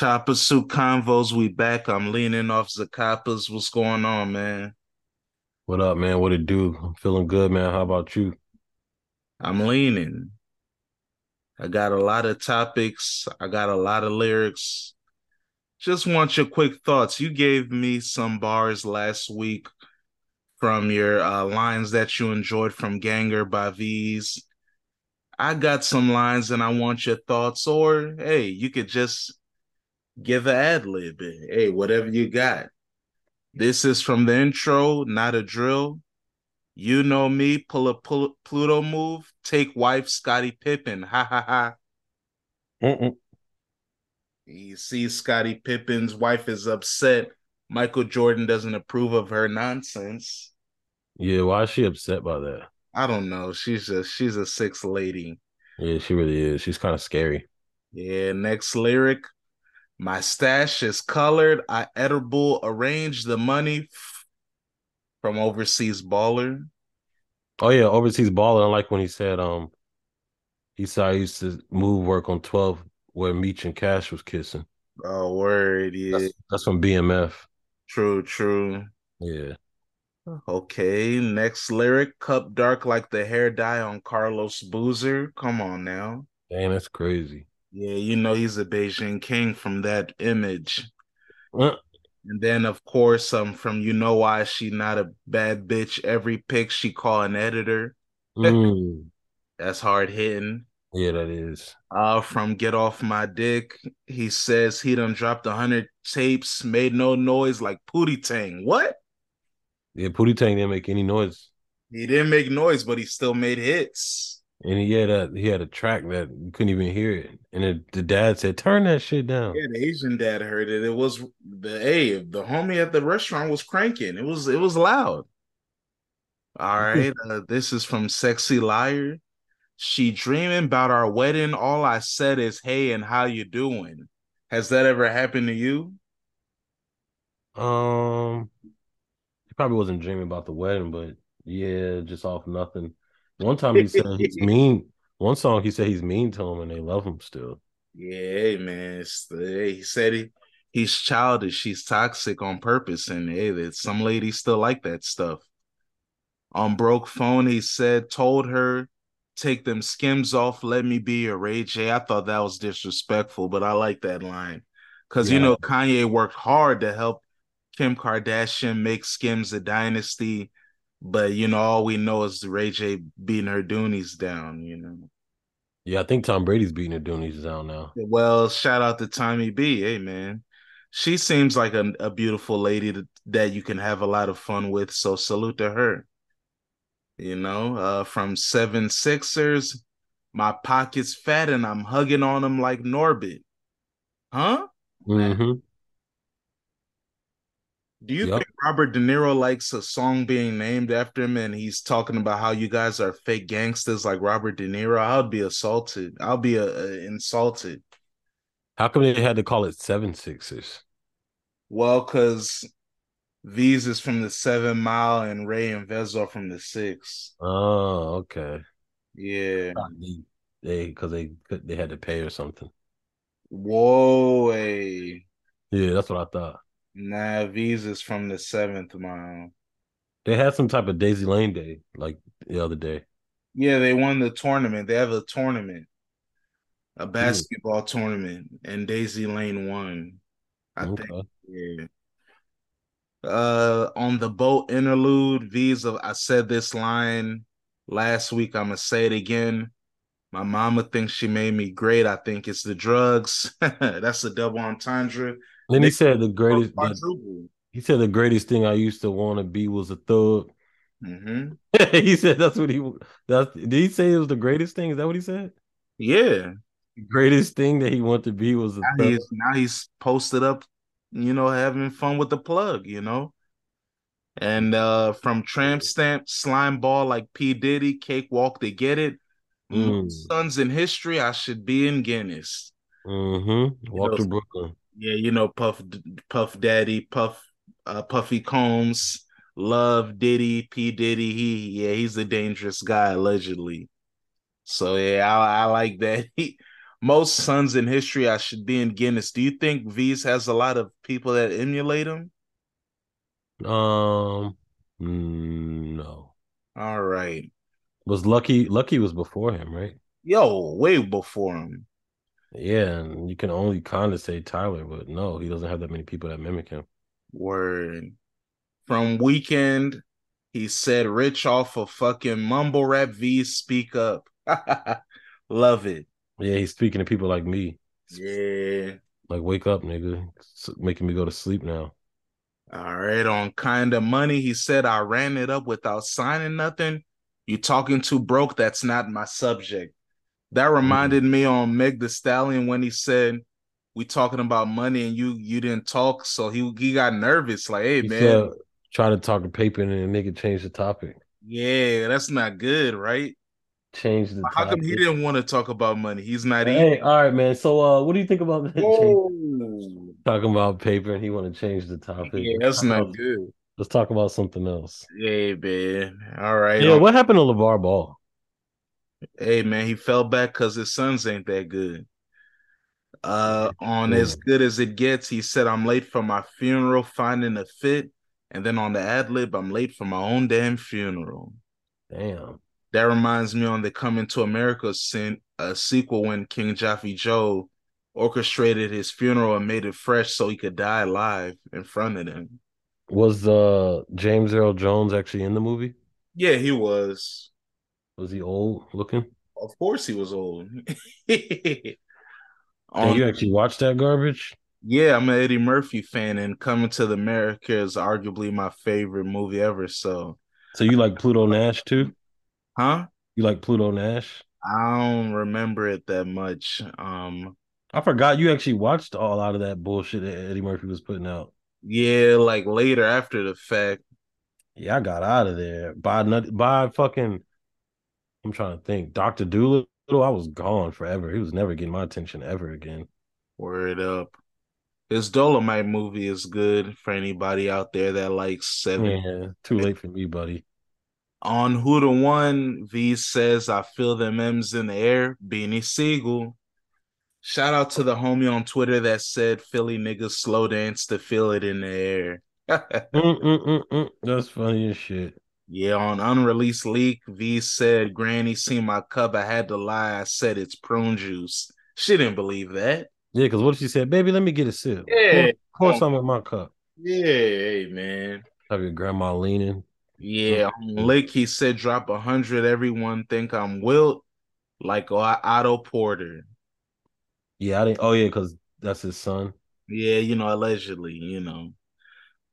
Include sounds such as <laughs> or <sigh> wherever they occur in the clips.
Choppa Suit Convos, we back. I'm leaning off Zaccapas. What's going on, man? What up, man? What it do? I'm feeling good, man. How about you? I'm leaning. I got a lot of topics. I got a lot of lyrics. Just want your quick thoughts. You gave me some bars last week from your uh, lines that you enjoyed from Ganger by Veeze. I got some lines and I want your thoughts, or hey, you could just give an ad lib. Hey, whatever you got. This is from the intro, not a drill. You know me, pull a pull, Pluto move, take wife Scottie Pippen. Ha ha ha. Mm-mm. You see, Scottie Pippen's wife is upset. Michael Jordan doesn't approve of her nonsense. Yeah, why is she upset by that? I don't know. She's a she's a six lady. Yeah, she really is. She's kind of scary. Yeah, next lyric. My stash is colored. I edible arrange the money from overseas baller. Oh yeah, overseas baller. I like when he said um he said I used to move work on 12 where Meech and Cash was kissing. Oh word, yeah. That's, that's from BMF. True, true. Yeah. Okay, next lyric. Cup dark like the hair dye on Carlos Boozer. Come on now. Damn, that's crazy. Yeah, you know he's a Beijing king from that image. And then of course, um, from you know why she not a bad bitch. Every pic she call an editor. Mm. That's hard hitting. Yeah, that is. Uh, from Get Off My Dick, he says he done dropped a hundred tapes, made no noise like Pootie Tang. What? Yeah, Pootie Tang didn't make any noise. He didn't make noise, but he still made hits. And he had a he had a track that you couldn't even hear it. And it, the dad said, "Turn that shit down." Yeah, the Asian dad heard it. It was the hey, the homie at the restaurant was cranking. It was it was loud. All <laughs> right, uh, this is from Sexy Liar. She dreaming about our wedding. All I said is, "Hey, and how you doing?" Has that ever happened to you? Um, he probably wasn't dreaming about the wedding, but yeah, just off nothing. One time he said he's <laughs> mean. One song he said he's mean to him and they love him still. Yeah, man. he said he he's childish. She's toxic on purpose, and hey, some ladies still like that stuff. On broke phone, he said, told her, take them skims off, let me be your Ray J. I thought that was disrespectful, but I like that line. Cause yeah. you know, Kanye worked hard to help Kim Kardashian make Skims a dynasty but you know, all we know is Ray J beating her Doonies down. You know. Yeah, I think Tom Brady's beating her Doonies down now. Well, shout out to Tommy B. Hey, man, she seems like a, a beautiful lady that, that you can have a lot of fun with. So salute to her. You know, uh, from Seven Sixers, my pocket's fat and I'm hugging on them like Norbit. Huh? Mm-hmm. Do you yep. think Robert De Niro likes a song being named after him and he's talking about how you guys are fake gangsters like Robert De Niro? I would be assaulted. I'll be a insulted. How come they had to call it Seven Sixers? Well, because Veeze is from the Seven Mile and Ray and Vezo from the Six. Oh, okay. Yeah. They because they they had to pay or something. Whoa, hey. Yeah, that's what I thought. Nah, Veeze from the seventh mile. They had some type of Daisy Lane day like the other day. Yeah, they won the tournament. They have a tournament, a basketball tournament, and Daisy Lane won. I okay. think. Yeah. Uh, on the boat interlude, Veeze. I said this line last week. I'm gonna say it again. My mama thinks she made me great. I think it's the drugs. <laughs> That's a double entendre. Then he said the greatest. The, he said the greatest thing I used to want to be was a thug. Mm-hmm. <laughs> he said that's what he. That's did he say it was the greatest thing? Is that what he said? Yeah. The greatest thing that he wanted to be was a now thug. He's, now he's posted up, you know, having fun with the plug, you know. And uh from tramp stamp, slime ball like P Diddy, cakewalk to get it. Mm. Sons in history, I should be in Guinness. Mm-hmm. Walk you know, to Brooklyn. Yeah, you know Puff Puff Daddy, Puff uh, Puffy Combs, Love Diddy, P Diddy. He yeah, he's a dangerous guy allegedly. So yeah, I, I like that. <laughs> He most sons in history I should be in Guinness. Do you think Veeze has a lot of people that emulate him? Um, no. All right. Was Lucki Lucki was before him, right? Yo, way before him. Yeah, and you can only kind of say Tyler, but no, he doesn't have that many people that mimic him. Word. From Weekend, he said rich off of fucking mumble rap V speak up. <laughs> Love it. Yeah, he's speaking to people like me. Yeah. Like wake up, nigga. It's making me go to sleep now. All right, on kind of money, he said I ran it up without signing nothing. You talking too broke? That's not my subject. That reminded mm-hmm. me on Meg the Stallion when he said we talking about money and you you didn't talk, so he he got nervous. Like, hey he man, said, try to talk to paper and then nigga change the topic. Yeah, that's not good, right? Change the. How topic. come he didn't want to talk about money? He's not. Hey, eating. all right, man. So, uh, what do you think about <laughs> that? Talking about paper, and he want to change the topic. Yeah, that's not good. Let's talk about something else. Yeah, man. All right. Yeah, um, what happened to LeVar Ball? Hey, man, he fell back because his sons ain't that good. Uh, on as good as it gets, he said, "I'm late for my funeral, finding a fit." And then on the ad lib, I'm late for my own damn funeral. Damn. That reminds me on the Coming to America sin- a sequel when King Jaffe Joe orchestrated his funeral and made it fresh so he could die live in front of them. Was uh James Earl Jones actually in the movie? Yeah, he was. Was he old looking? Of course he was old. <laughs> um, you actually watched that garbage? Yeah, I'm an Eddie Murphy fan, and Coming to the America is arguably my favorite movie ever. So, so you like Pluto Nash too? Huh? You like Pluto Nash? I don't remember it that much. Um, I forgot you actually watched all out of that bullshit that Eddie Murphy was putting out. Yeah, like later after the fact. Yeah, I got out of there by by fucking. I'm trying to think. Doctor Dolittle, I was gone forever. He was never getting my attention ever again. Word up. His Dolomite movie is good for anybody out there that likes seven. Yeah, too late for me, buddy. On Who the One, V says, I feel them M's in the air. Beanie Sigel. Shout out to the homie on Twitter that said Philly niggas slow dance to feel it in the air. <laughs> mm, mm, mm, mm, That's funny as shit. Yeah, on unreleased leak, V said, Granny seen my cup. I had to lie. I said it's prune juice. She didn't believe that. Yeah, because what she said, baby, let me get a sip. Yeah. Of course I'm in my cup. Yeah, hey, man. Have your grandma leaning. Yeah, on Lick, he said drop a hundred. Everyone think I'm Wilt, like Otto Porter. Yeah, I didn't. Oh yeah, because that's his son. Yeah, you know, allegedly, you know.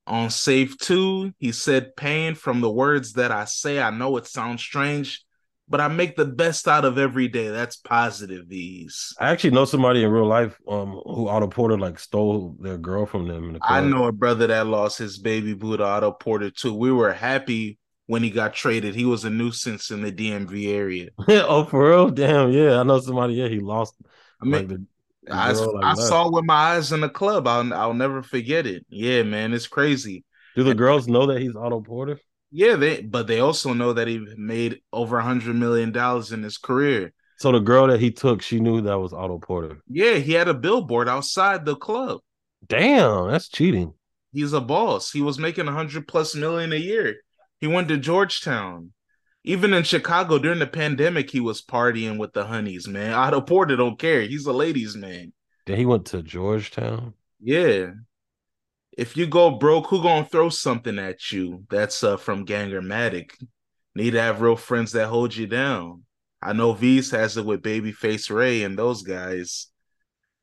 On Safe 2, he said, Pain from the words that I say. I know it sounds strange, but I make the best out of every day. That's positive Veeze. I actually know somebody in real life um who Otto Porter like stole their girl from them. In The I know a brother that lost his baby boo to Otto Porter too. We were happy when he got traded. He was a nuisance in the DMV area. <laughs> oh, for real? Damn, yeah. I know somebody, yeah, he lost I mean, like the I, I saw with my eyes in the club. I'll I'll never forget it. Yeah, man, it's crazy. Do the girls know that he's Otto Porter? Yeah, they but they also know that he made over a hundred million dollars in his career. So the girl that he took, she knew that was Otto Porter. Yeah, he had a billboard outside the club. Damn, that's cheating. He's a boss. He was making a hundred plus million a year. He went to Georgetown. Even in Chicago during the pandemic, he was partying with the honeys, man. <laughs> Otto Porter don't care. He's a ladies' man. Then he went to Georgetown. Yeah if you go broke, who gonna throw something at you? That's uh, from Gangermatic. Need to have real friends that hold you down. I know Veeze has it with Babyface Ray and those guys.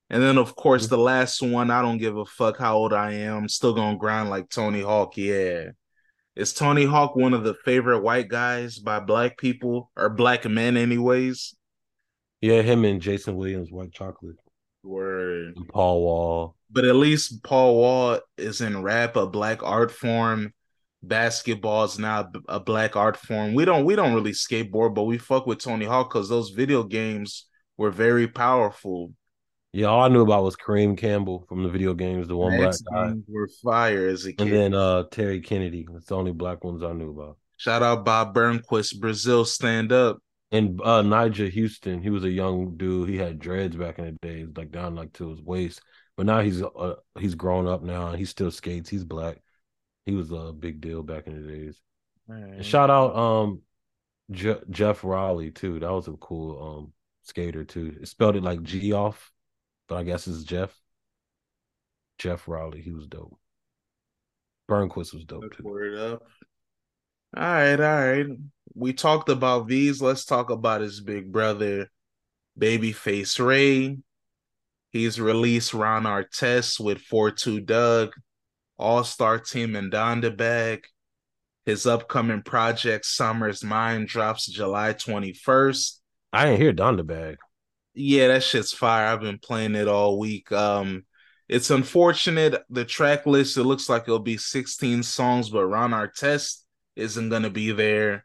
And then of course the last one, I don't give a fuck how old I am. I'm still gonna grind like Tony Hawk. Yeah. Is Tony Hawk one of the favorite white guys by black people or black men, anyways? Yeah, him and Jason Williams, White Chocolate. Word. And Paul Wall but at least Paul Wall is in rap, a black art form. Basketball is now a black art form. We don't we don't really skateboard, but we fuck with Tony Hawk because those video games were very powerful. Yeah, all I knew about was Kareem Campbell from the video games, the one black guy. Were fire as a kid. And then uh Terry Kennedy. That's the only black ones I knew about. Shout out Bob Burnquist, Brazil stand up. And uh Nyjah Huston, he was a young dude. He had dreads back in the days, like down like to his waist. But now he's uh, he's grown up now and he still skates. He's black. He was a big deal back in the days. Right. And shout out um Je- Geoff Rowley too. That was a cool um skater too. It spelled it like G off, but I guess it's Jeff. Geoff Rowley, he was dope. Burnquist was dope too. Word up. All right, all right. We talked about Veeze. Let's talk about his big brother, Babyface Ray. He's released Ron Artest with 4-2 Dugg, All Star Team and Donda Bag. His upcoming project, Summer's Mine, drops July 21st. I didn't hear Donda Bag. Yeah, that shit's fire. I've been playing it all week. Um, it's unfortunate the track list. It looks like it'll be 16 songs, but Ron Artest isn't gonna be there.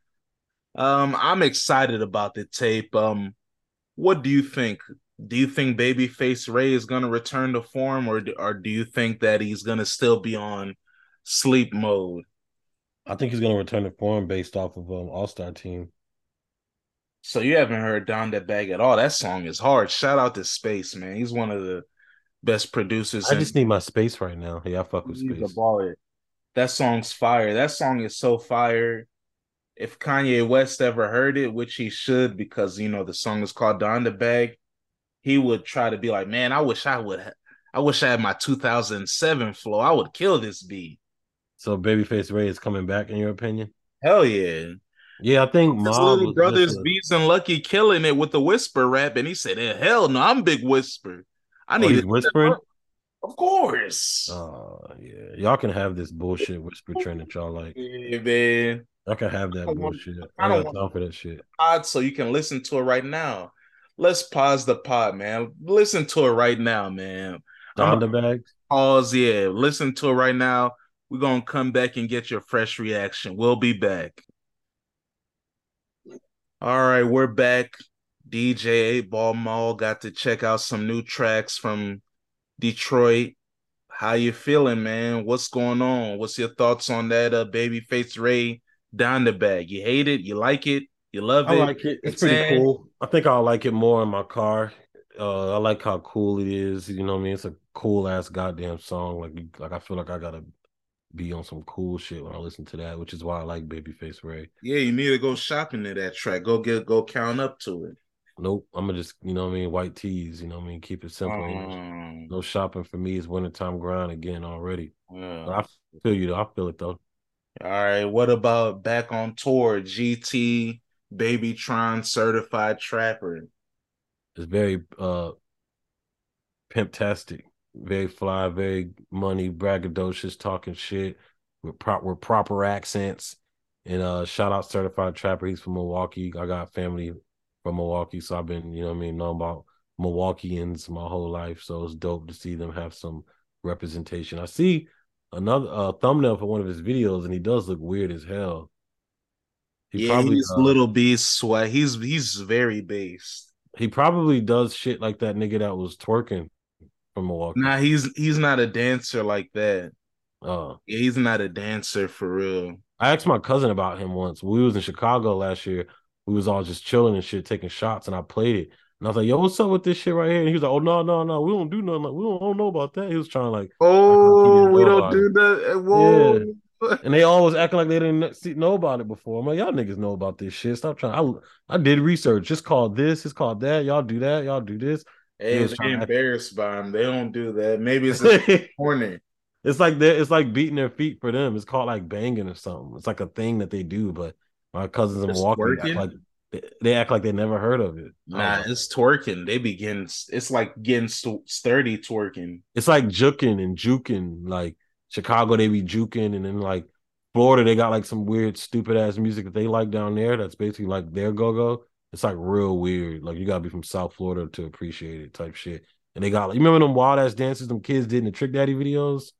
Um, I'm excited about the tape. Um, what do you think? Do you think Babyface Ray is gonna return to form, or or do you think that he's gonna still be on sleep mode? I think he's gonna return to form based off of um All Star Team. So you haven't heard Donda Bag at all. That song is hard. Shout out to Space, man. He's one of the best producers. I just need my space right now. Yeah, I fuck with space. baller. That song's fire. That song is so fire. If Kanye West ever heard it, which he should, because you know the song is called Donda Bag, he would try to be like, "Man, I wish I would. I wish I had my 2007 flow. I would kill this beat." So Babyface Ray is coming back, in your opinion? Hell yeah. Yeah, I think his little brothers a... Veeze and Lucki killing it with the whisper rap, and he said, eh, "Hell no, I'm Big Whisper. I oh, need oh, whispering." Of course. Oh yeah, y'all can have this bullshit whisper trend that y'all like. Yeah, man. I can have that I bullshit. I, don't got time for that shit. Pod so you can listen to it right now. Let's pause the pod, man. Listen to it right now, man. Donda bags. Pause, yeah. Listen to it right now. We're gonna come back and get your fresh reaction. We'll be back. All right, we're back. DJ 8 Ball Mall got to check out some new tracks from Detroit. How you feeling, man? What's going on? What's your thoughts on that uh Babyface Ray Donda Bag? You hate it? You like it? You love I it? I like it. It's, it's pretty cool. I think I'll like it more in my car. Uh, I like how cool it is. You know what I mean? It's a cool ass goddamn song. Like, like I feel like I gotta be on some cool shit when I listen to that, which is why I like Babyface Ray. Yeah, you need to go shopping to that track. Go get go count up to it. Nope. I'm gonna just, you know what I mean, white tees, you know what I mean, keep it simple. Um, no shopping for me. It's wintertime grind again already. Yeah. I feel you though. I feel it though. All right. What about back on tour? GT Babytron certified trapper. It's very uh pimptastic, very fly, very money, braggadocious, talking shit with prop with proper accents. And uh shout out certified trapper. He's from Milwaukee. I got family from Milwaukee, so I've been, you know, I mean, knowing about Milwaukeeans my whole life. So it's dope to see them have some representation. I see another uh, thumbnail for one of his videos, and he does look weird as hell. He yeah, probably, he's uh, little beast sweat. He's he's very based. He probably does shit like that nigga that was twerking from Milwaukee. Nah, he's he's not a dancer like that. Oh, yeah, he's not a dancer for real. I asked my cousin about him once. We was in Chicago last year we was all just chilling and shit, taking shots, and I played it. And I was like, "Yo, what's up with this shit right here?" And he was like, "Oh no, no, no, we don't do nothing. Like, we don't, don't know about that." He was trying like, "Oh, like, we don't do that." Eh, whoa. Yeah. and they always acting like they didn't see, know about it before. I'm like, y'all niggas know about this shit. Stop trying. I I did research. It's called this. It's called that. Y'all do that. Y'all do this. Hey, they embarrassed by them. They don't do that. Maybe it's a <laughs> corner. It's like they it's like beating their feet for them. It's called like banging or something. It's like a thing that they do, but my cousins in Milwaukee like they act like they never heard of it. Nah, it's twerking. They begin. It's like getting sturdy twerking. It's like juking and juking. Like Chicago, they be juking, and then like Florida, they got like some weird, stupid ass music that they like down there. That's basically like their go go. It's like real weird. Like you gotta be from South Florida to appreciate it, type shit. And they got like you remember them wild ass dances them kids did in the Trick Daddy videos,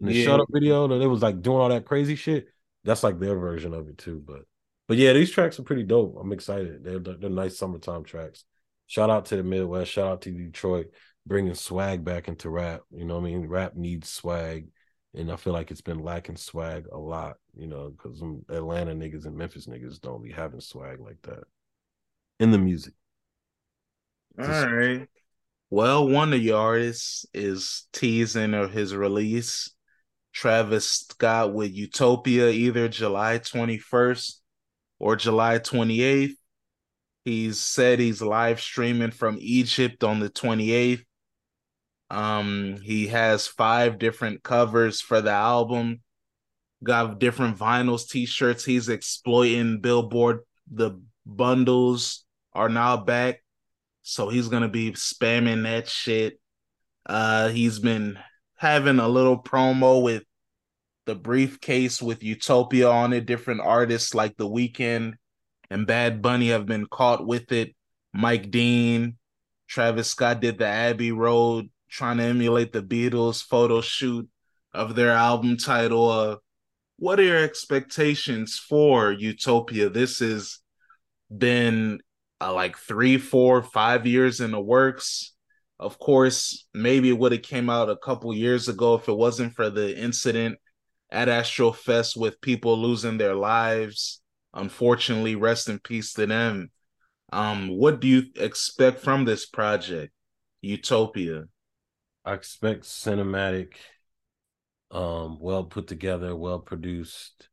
in the yeah. Shut Up video. That they was like doing all that crazy shit. That's like their version of it too, but. But yeah, these tracks are pretty dope. I'm excited. They're they're nice summertime tracks. Shout out to the Midwest. Shout out to Detroit, bringing swag back into rap. You know, what I mean, rap needs swag, and I feel like it's been lacking swag a lot. You know, because Atlanta niggas and Memphis niggas don't be having swag like that. In the music. All right. Well, one of your artists is teasing of his release. Travis Scott with Utopia, either July 21st or July 28th. He's said he's live streaming from Egypt on the 28th. Um, he has five different covers for the album, got different vinyls, t-shirts. He's exploiting Billboard. The bundles are now back. So he's gonna be spamming that shit. Uh he's been having a little promo with the briefcase with Utopia on it. Different artists like The Weeknd and Bad Bunny have been caught with it. Mike Dean, Travis Scott did the Abbey Road trying to emulate the Beatles photo shoot of their album title. Uh, what are your expectations for Utopia? This has been uh, like three, four, five years in the works. Of course, maybe it would have came out a couple years ago if it wasn't for the incident at Astro Fest with people losing their lives. Unfortunately, rest in peace to them. Um, what do you expect from this project, Utopia? I expect cinematic, um, well put together, well produced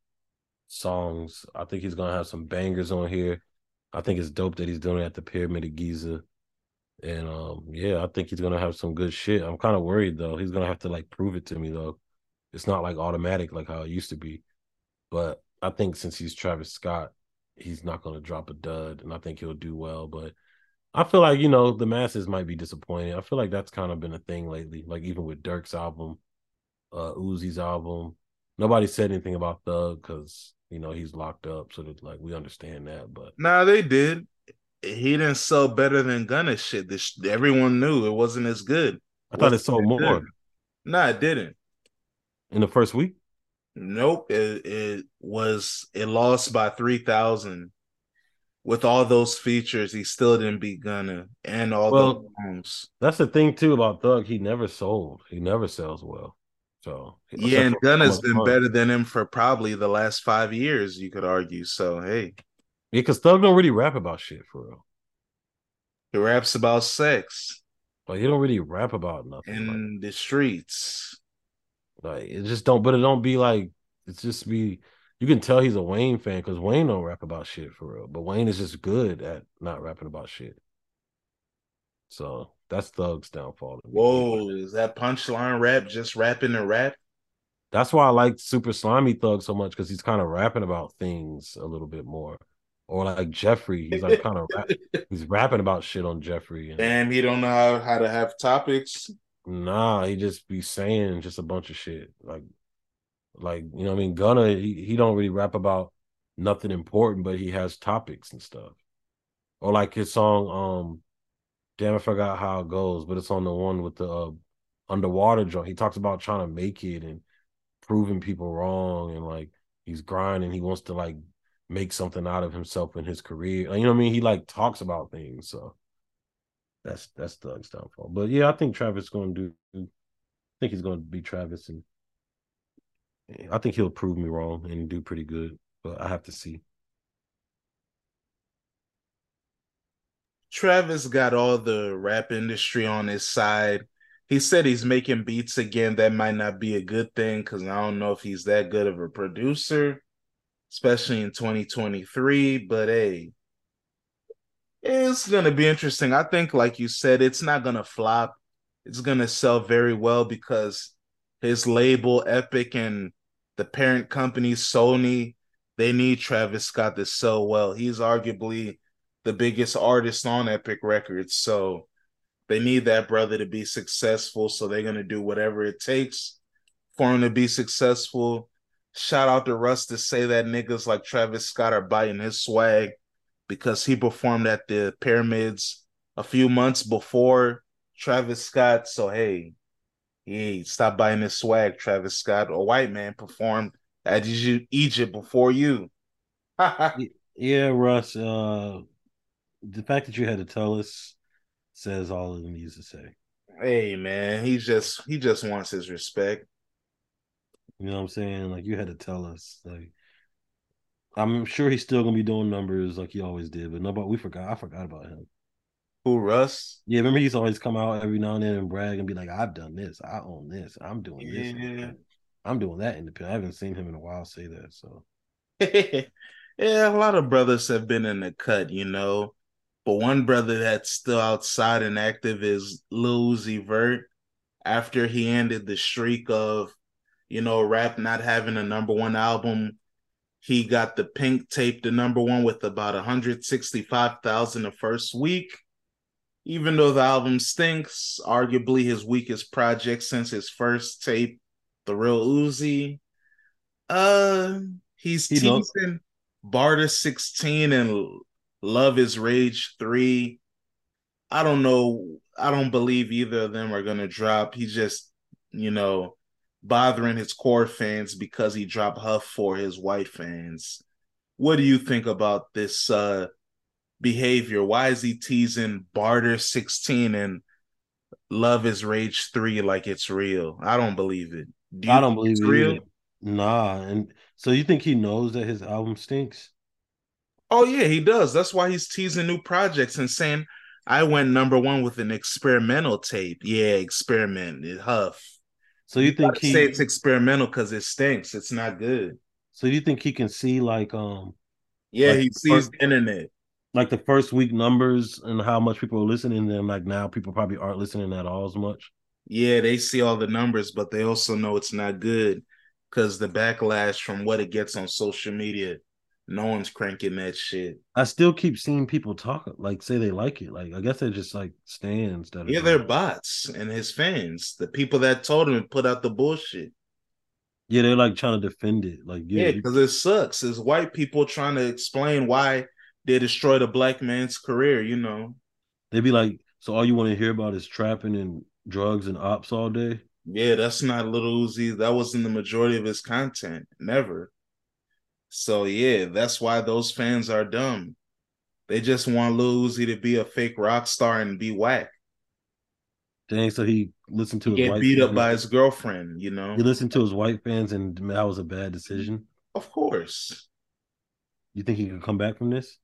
songs. I think he's gonna have some bangers on here. I think it's dope that he's doing it at the Pyramid of Giza. And um, yeah, I think he's gonna have some good shit. I'm kind of worried though. He's gonna have to like prove it to me though. It's not like automatic like how it used to be. But I think since he's Travis Scott, he's not gonna drop a dud, and I think he'll do well. But I feel like you know the masses might be disappointed. I feel like that's kind of been a thing lately. Like even with Dirk's album, uh Uzi's album, nobody said anything about Thug because you know he's locked up, so that like we understand that. But nah, they did. He didn't sell better than Gunna shit. This everyone knew it wasn't as good. I thought it sold more. Good. Nah, it didn't. In the first week? Nope. It, it was it lost by three thousand with all those features, he still didn't beat Gunna and all well, the songs. That's the thing too about Thug. He never sold. He never sells well. So yeah, and Gunna's been better than him for probably the last five years. You could argue. So hey, yeah, because Thug don't really rap about shit for real. He raps about sex. But he don't really rap about nothing in like, the streets. Like it just don't. But it don't be like it's just be you can tell he's a Wayne fan because Wayne don't rap about shit for real. But Wayne is just good at not rapping about shit. So that's Thug's downfall. Whoa, is that punchline rap just rapping and rap? That's why I like Super Slimy Thug so much because he's kind of rapping about things a little bit more. Or like Jeffrey, he's like kind of <laughs> rap- he's rapping about shit on Jeffrey. And, Damn, he don't know how, how to have topics. Nah, he just be saying just a bunch of shit. Like like, you know what I mean? Gunna, he, he don't really rap about nothing important, but he has topics and stuff. Or like his song, um, damn, I forgot how it goes, but it's on the one with the uh, underwater joint. He talks about trying to make it and proving people wrong and like he's grinding. He wants to like make something out of himself in his career. You know what I mean? He like talks about things. So that's that's Thug's downfall. But yeah, I think Travis is going to do. I think he's going to be Travis and I think he'll prove me wrong and do pretty good, but I have to see. Travis got all the rap industry on his side. He said he's making beats again. That might not be a good thing because I don't know if he's that good of a producer, especially in 2023. But hey, it's going to be interesting. I think, like you said, it's not going to flop. It's going to sell very well because his label Epic and the parent company Sony, they need Travis Scott to sell well. He's arguably the biggest artist on Epic Records, so they need that brother to be successful. So they're gonna do whatever it takes for him to be successful. Shout out to Russ to say that niggas like Travis Scott are biting his swag because he performed at the pyramids a few months before Travis Scott. So hey, he stopped buying his swag, Travis Scott. A white man performed at Egypt before you. <laughs> yeah, Russ. Uh, the fact that you had to tell us says all it needs to say. Hey man, he just he just wants his respect. You know what I'm saying? Like you had to tell us. Like I'm sure he's still gonna be doing numbers like he always did, but nobody we forgot. I forgot about him. Who Russ? Yeah, remember he's always come out every now and then and brag and be like, "I've done this, I own this, I'm doing Yeah. this, I'm doing that independent." I haven't seen him in a while say that. So <laughs> yeah, a lot of brothers have been in the cut, you know. But one brother that's still outside and active is Lil Uzi Vert. After he ended the streak of, you know, rap not having a number one album, he got the pink tape to number one with about 165,000 the first week. Even though the album stinks, arguably his weakest project since his first tape, The Real Uzi. Uh, he's He teasing Barter 16 and Luv is Rage 3. I don't know. I don't believe either of them are going to drop. He's just, you know, bothering his core fans because he dropped Huff for his white fans. What do you think about this uh behavior? Why is he teasing Barter 16 and Luv is Rage 3 like it's real? I don't believe it. Do you I don't believe it's it real? either. Nah, and so you think he knows that his album stinks? Oh yeah, he does. That's why he's teasing new projects and saying, "I went number one with an experimental tape." Yeah, experiment. It huff. So you think gotta say he? it's experimental because it stinks. It's not good. So you think he can see like um Yeah, Like, he sees the internet. like the first week numbers and how much people are listening? Then like now people probably aren't listening at all as much. Yeah, they see all the numbers, but they also know it's not good because the backlash from what it gets on social media. No one's cranking that shit. I still keep seeing people talk like say they like it. Like I guess they're just like stands that. Yeah, they're bots and his fans, the people that told him to put out the bullshit. yeah, they're like trying to defend it. Like yeah, Yeah, because it sucks. It's white people trying to explain why they destroyed a black man's career, you know. they'd be like, so all you want to hear about is trapping and drugs and ops all day. Yeah, that's not a Little Uzi. That wasn't the majority of his content. Never. So yeah, that's why those fans are dumb. They just want Lil Uzi to be a fake rock star and be whack. Dang, so he listened to his Get beat up fans. by his girlfriend, you know. He listened to his white fans, and that was a bad decision. Of course. You think he can come back from this?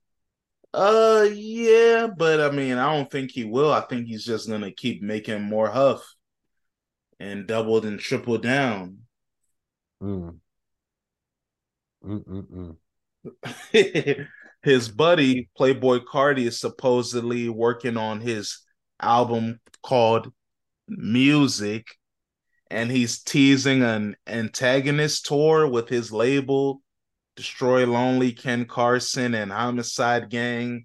Uh yeah, but I mean, I don't think he will. I think he's just gonna keep making more huff and doubled and tripled down. Mm. <laughs> His buddy Playboi Carti is supposedly working on his album called Music, and he's teasing an antagonist tour with his label Destroy Lonely, Ken Carson, and Homixide Gang.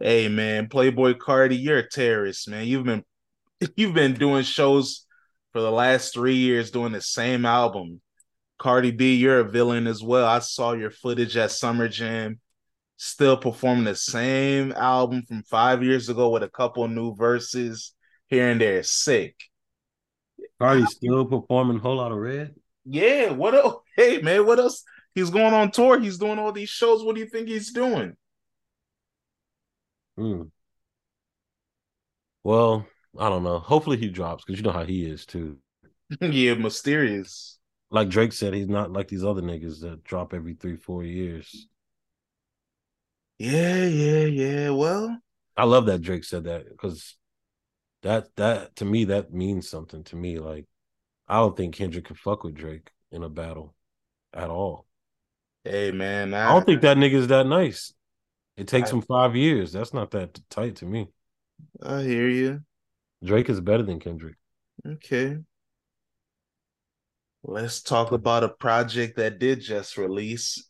Hey man, Playboi Carti, you're a terrorist, man. You've been <laughs> you've been doing shows for the last three years doing the same album. Cardi B, you're a villain as well. I saw your footage at Summer Jam, still performing the same album from five years ago with a couple new verses here and there. Sick. Carti's still performing a Whole Lotta Red. Yeah, what else? Hey man, what else? He's going on tour. He's doing all these shows. What do you think he's doing? Mm. Well, I don't know. Hopefully he drops because you know how he is too. <laughs> yeah, mysterious. Like Drake said, he's not like these other niggas that drop every three, four years. Yeah, yeah, yeah. Well, I love that Drake said that because that that to me that means something to me. Like I don't think Kendrick can fuck with Drake in a battle at all. hey man, I don't think that nigga's that nice. It takes I- him five years. That's not that tight to me. I hear you. Drake is better than Kendrick. Okay. Let's talk about a project that did just release.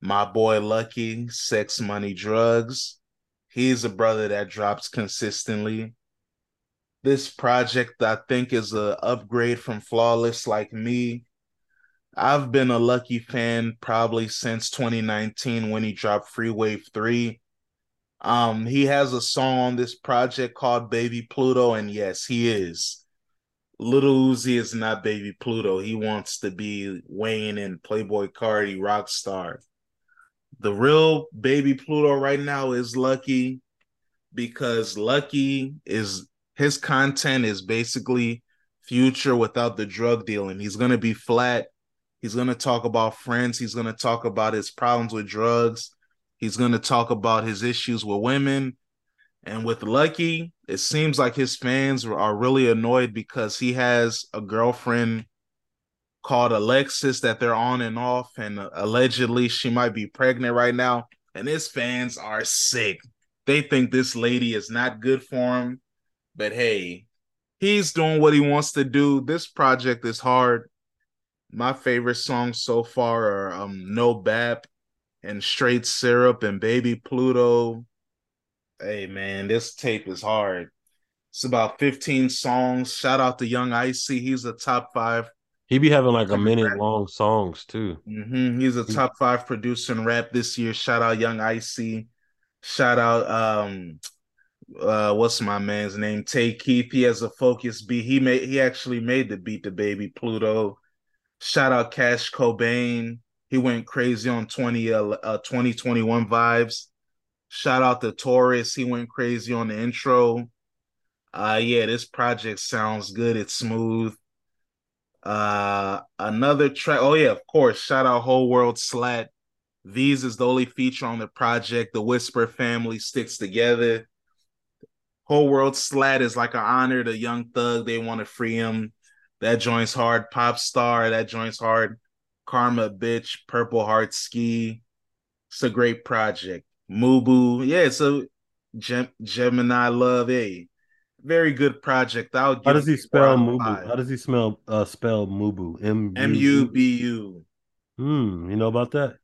My boy Lucki, Sex Money Drugs. He's a brother that drops consistently. This project I think is a upgrade from Flawless like me. I've been a Lucki fan probably since 2019 when he dropped Free Wave 3. Um, he has a song on this project called Baby Pluto, and yes, he is. Little Uzi is not Baby Pluto. He wants to be Wayne and Playboy Cardi, rock star. The real Baby Pluto right now is Lucki because Lucki is his content is basically future without the drug dealing. He's gonna be flat. He's going to talk about friends. He's going to talk about his problems with drugs. He's going to talk about his issues with women. And with Lucki, it seems like his fans are really annoyed because he has a girlfriend called Alexis that they're on and off. And allegedly, she might be pregnant right now. And his fans are sick. They think this lady is not good for him. But hey, he's doing what he wants to do. This project is hard. My favorite songs so far are um, No Bap and Straight Syrup and Baby Pluto. Hey man, this tape is hard. It's about 15 songs. Shout out to Young Icy. He's a top five. He be having like a minute long songs too. Mm-hmm. He's a top five producer in rap this year. Shout out Young Icy. Shout out um uh what's my man's name? Tay Keith. He has a focus beat. He made he actually made the beat the baby Pluto. Shout out Cash Cobain. He went crazy on 20 uh, uh 2021 vibes. Shout out to Taurus. He went crazy on the intro. Uh yeah, this project sounds good. It's smooth. Uh another track. Oh yeah, of course. Shout out Whole World Slat. Veeze is the only feature on the project. The Whisper family sticks together. Whole World Slat is like an honor to Young Thug. They want to free him. That joins hard. Pop Star, that joins hard. Karma Bitch, Purple Heart Ski. It's a great project. Mubu, yeah, so Gem- Gemini Love, a very good project. I'll give. How does he spell Mubu? How does he smell uh spell Mubu? M M U B U. Hmm, you know about that?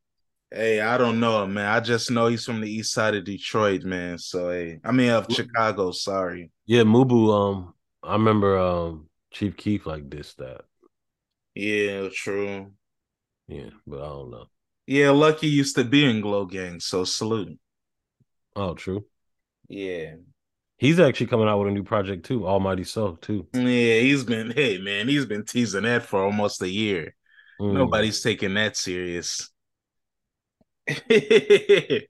Hey, I don't know, man. I just know he's from the east side of Detroit, man. So hey, I mean of Chicago, sorry. Yeah, Mubu, um, I remember um Chief Keef like this that. Yeah, true. Yeah, but I don't know. Yeah, Lucki used to be in Glo Gang, so salute. Oh, true. Yeah. He's actually coming out with a new project too, Almighty So too. Yeah, he's been hey man, he's been teasing that for almost a year. Mm. Nobody's taking that serious. <laughs>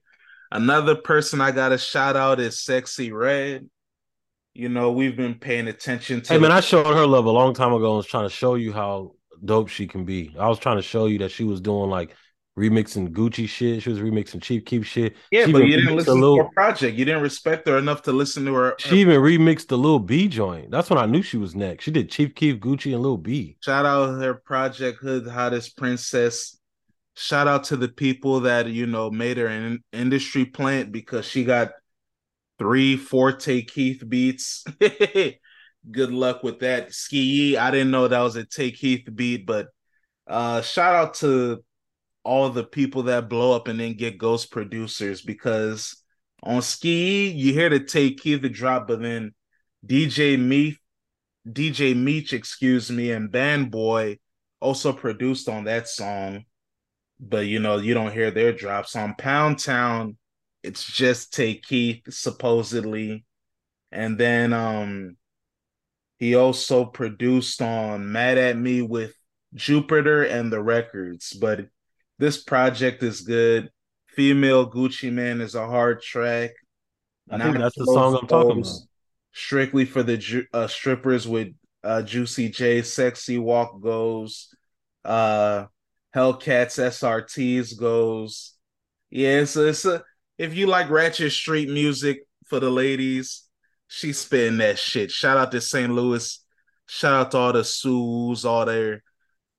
Another person I got a shout out is Sexyy Red. You know, we've been paying attention to. Hey man, I showed her love a long time ago. and was trying to show you how dope she can be. I was trying to show you that she was doing like remixing Gucci shit. She was remixing Chief Keef shit. Yeah, she but you didn't listen little, to her project. You didn't respect her enough to listen to her. She even remixed the little B joint. That's when I knew she was next. She did Chief Keef, Gucci, and Lil B. Shout out her project Hood Hottest Princess. Shout out to the people that you know made her an industry plant because she got three Tay Keith beats. <laughs> Good luck with that. Ski I didn't know that was a Tay Keith beat, but uh shout out to all the people that blow up and then get ghost producers because on Ski you hear the Tay Keith the drop, but then DJ Meath, DJ Meech, excuse me, and Band Boy also produced on that song. But you know, you don't hear their drops on Pound Town it's just Tay Keith supposedly, and then um he also produced on Mad at Me with Jupiter and the Records. But this project is good. Female Gucci Mane is a hard track. I think that's the song I'm talking about. Strictly for the ju- uh, strippers with uh, Juicy J, Sexy Walk goes. Uh, Hellcats SRTs goes. Yeah, a, it's a if you like ratchet street music for the ladies, she's spitting that shit. Shout out to St. Louis. Shout out to all the Sues, all their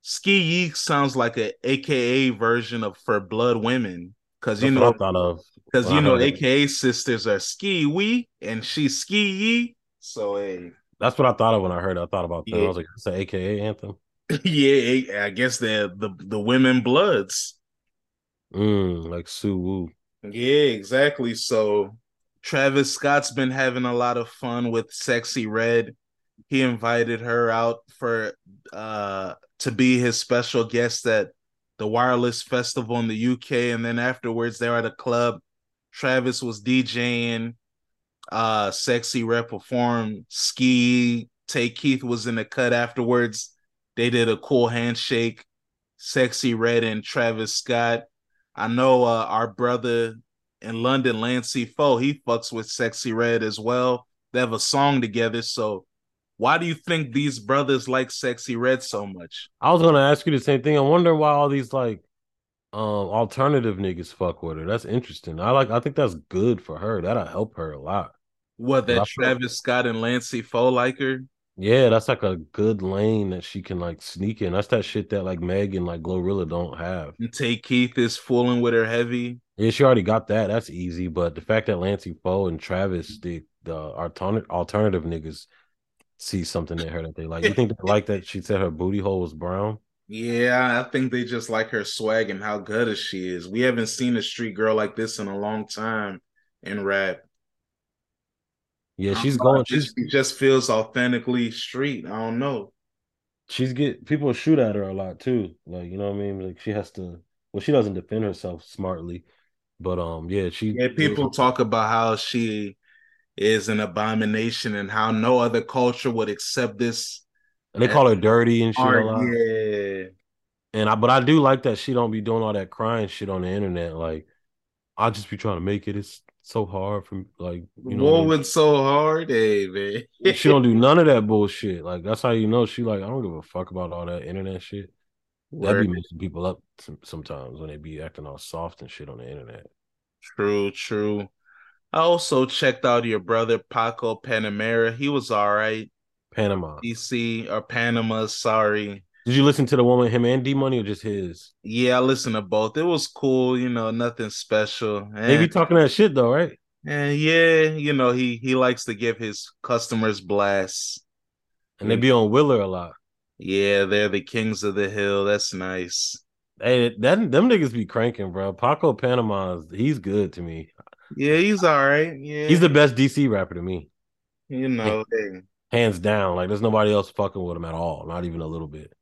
Ski Yee sounds like a AKA version of for blood women. Cause you know because you know AKA sisters are ski wee and she's ski yee. So hey. That's what I thought of when I heard it. I thought about that. Yeah. I was like, it's an AKA anthem. <laughs> yeah, I guess they're the the women bloods. Mm, like Sue Woo. Yeah, exactly. So Travis Scott's been having a lot of fun with Sexyy Red. He invited her out for uh to be his special guest at the Wireless Festival in the UK, and then afterwards they're at a club. Travis was DJing, uh, Sexyy Red performed, Ski, Tay Keith was in the cut afterwards. They did a cool handshake. Sexyy Red and Travis Scott I know uh, our brother in London, Lancey Foe, he fucks with Sexyy Red as well. They have a song together. So Why do you think these brothers like Sexyy Red so much? I was gonna ask you the same thing. I wonder why all these like um alternative niggas fuck with her. That's interesting. I like I think that's good for her. That'll help her a lot. What that Travis Scott and Lancey Foe like her? Yeah, that's like a good lane that she can like sneak in. That's that shit that like Megan, like Glorilla don't have. And Tay Keith is fooling with her heavy. Yeah, she already got that. That's easy. But the fact that Lancey Foe and Travis, the the alternative alternative niggas, see something in her that they like. You think they <laughs> like that she said her booty hole was brown? Yeah, I think they just like her swag and how good she is. We haven't seen a street girl like this in a long time in rap. Yeah, she's going. She just feels authentically street. I don't know. She's get people shoot at her a lot too. Like you know what I mean. Like she has to. Well, she doesn't defend herself smartly, but um, yeah, she. Yeah, people talk about how she is an abomination and how no other culture would accept this. And they call her dirty and shit art, a lot. Yeah. And I, but I do like that she don't be doing all that crying shit on the internet. Like, I'll just be trying to make it. It's so hard for me. like you know. Was so hard, hey man? she don't do <laughs> none of that bullshit. Like that's how you know she like I don't give a fuck about all that internet shit. That be messing people up sometimes when they be acting all soft and shit on the internet. True, true. I also checked out your brother Paco Panamera. He was all right. Panama. DC or Panama, sorry. Did you listen to the one with him and D Money or just his? Yeah, I listened to both. It was cool, you know, nothing special. And, they be talking that shit though, right? And yeah, you know, he he likes to give his customers blasts. And they be on Willer a lot. Yeah, they're the kings of the hill. That's nice. Hey, that them niggas be cranking, bro. Paco Panama, he's good to me. Yeah, he's all right. Yeah, he's the best DC rapper to me. You know, hey. hands down. Like, there's nobody else fucking with him at all, not even a little bit.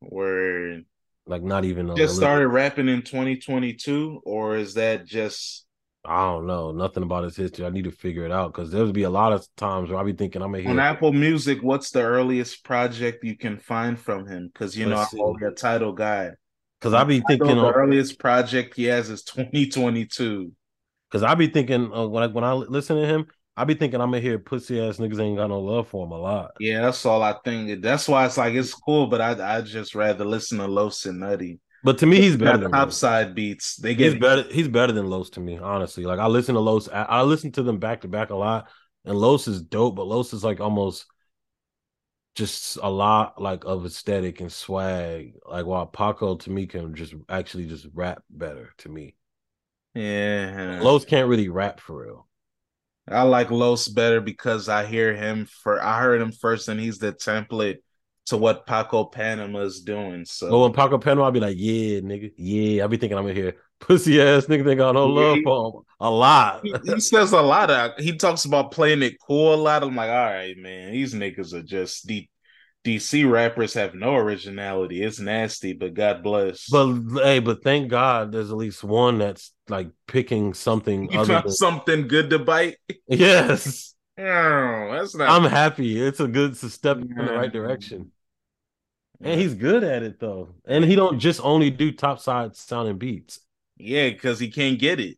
Word. Like not even a, just started rapping in 2022, or is that just? I don't know nothing about his history. I need to figure it out because there would be a lot of times where I'll be thinking I'm gonna on Apple Music. What's the earliest project you can find from him? Because you Let's know I'm a Tidal guy. Because I be thinking the earliest project he has is 2022. Because I be thinking uh, when I, when I listen to him, I be thinking I'm gonna hear pussy ass niggas ain't got no love for him a lot. Yeah, that's all I think. That's why it's like it's cool, but I I just rather listen to Los and Nutty. But to me, he's better than top side beats. They get he's better. He's better than Los to me, honestly. Like I listen to Los. I, I listen to them back to back a lot, and Los is dope. But Los is like almost just a lot like of aesthetic and swag. Like while Paco to me can just actually just rap better to me. Yeah, Los can't really rap for real. I like Los better because I hear him for I heard him first, and he's the template to what Paco Panama is doing. So, but when Paco Panama, I'll be like, yeah, nigga, yeah. I'll be thinking I'm gonna hear pussy ass nigga think got no love for him a lot. he, he, says a lot of. He talks about playing it cool a lot. I'm like, all right, man, these niggas are just deep DC rappers have no originality. It's nasty, but God bless. But hey, but thank God there's at least one that's like picking something you other than... something good to bite. <laughs> Yes. Oh, that's not I'm happy. It's a good it's a step in the right direction. And he's good at it though. And he don't just only do top side sounding beats. Yeah, because he can't get it.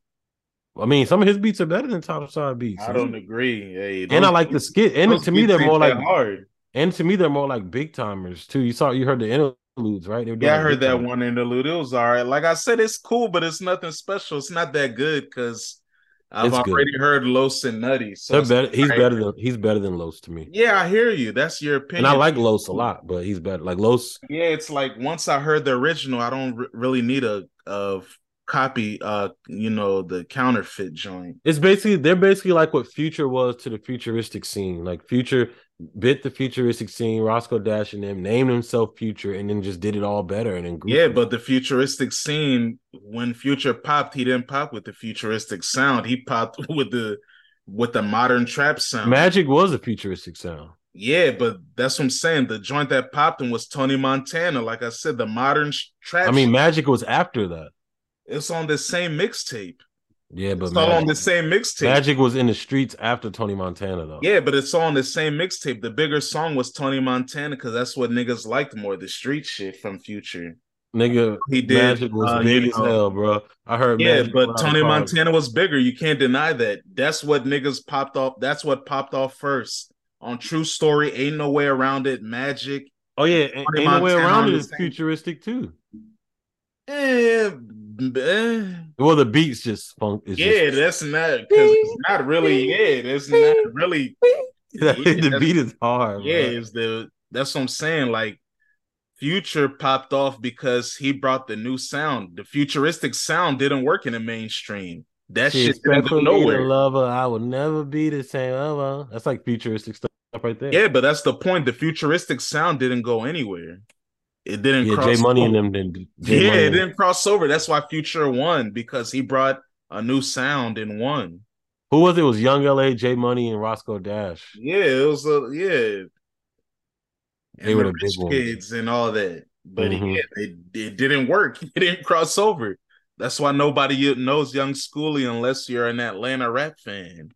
I mean, some of his beats are better than top side beats. I don't agree. Hey, and I like the skit. And to me, they're more like hard. And to me, they're more like big timers too. You saw, you heard the interludes, right? yeah, I heard that one interlude. It was all right. Like I said, it's cool, but it's nothing special. It's not that good because I've it's already good. heard Los and Nutty. So better, he's right. better than he's better than Los to me. Yeah, I hear you. That's your opinion. And I like Los a lot, but he's better. Like Los. Yeah, it's like once I heard the original, I don't r- really need a of copy uh you know the counterfeit joint it's basically they're basically like what future was to the futuristic scene like future bit the futuristic scene, Roscoe Dash and them named himself Future, and then just did it all better. And then yeah, but the futuristic scene when Future popped, he didn't pop with the futuristic sound. He popped <laughs> with the with the modern trap sound. Magic was a futuristic sound. Yeah, but that's what I'm saying. The joint that popped him was Tony Montana. Like I said, the modern trap. I mean, Magic was after that. It's on the same mixtape. Yeah, but it's Magic, all on the same mixtape. Magic was in the streets after Tony Montana, though. Yeah, but it's all on the same mixtape. The bigger song was Tony Montana because that's what niggas liked more, the street shit from Future. Nigga, he did. Magic was uh, big as know. hell, bro. I heard. Yeah, Magic but Tony Montana was bigger. You can't deny that. That's what niggas popped off. That's what popped off first on True Story, Ain't No Way Around It, Magic. Oh yeah, ain't, ain't no way around it is futuristic too. Eh. Well, the beats just funk. Yeah, just... that's not because it's not really. Yeah, that's not really. yeah, the beat is hard. Yeah, it's the that's what I'm saying. Like Future popped off because he brought the new sound. The futuristic sound didn't work in the mainstream. That she shit didn't go nowhere. Lover, I will never be the same. Oh, Ever. That's like futuristic stuff right there. Yeah, but that's the point. The futuristic sound didn't go anywhere. It didn't. Yeah, J Money and them didn't. yeah, it didn't cross over. That's why Future won because he brought a new sound and won. Who was it? it was Young LA, J Money, and Roscoe Dash. Yeah, it was a yeah. And they were the, the big kids ones. and all that, but mm-hmm. yeah, it, it didn't work. <laughs> It didn't cross over. That's why nobody knows Young Schooly unless you're an Atlanta rap fan.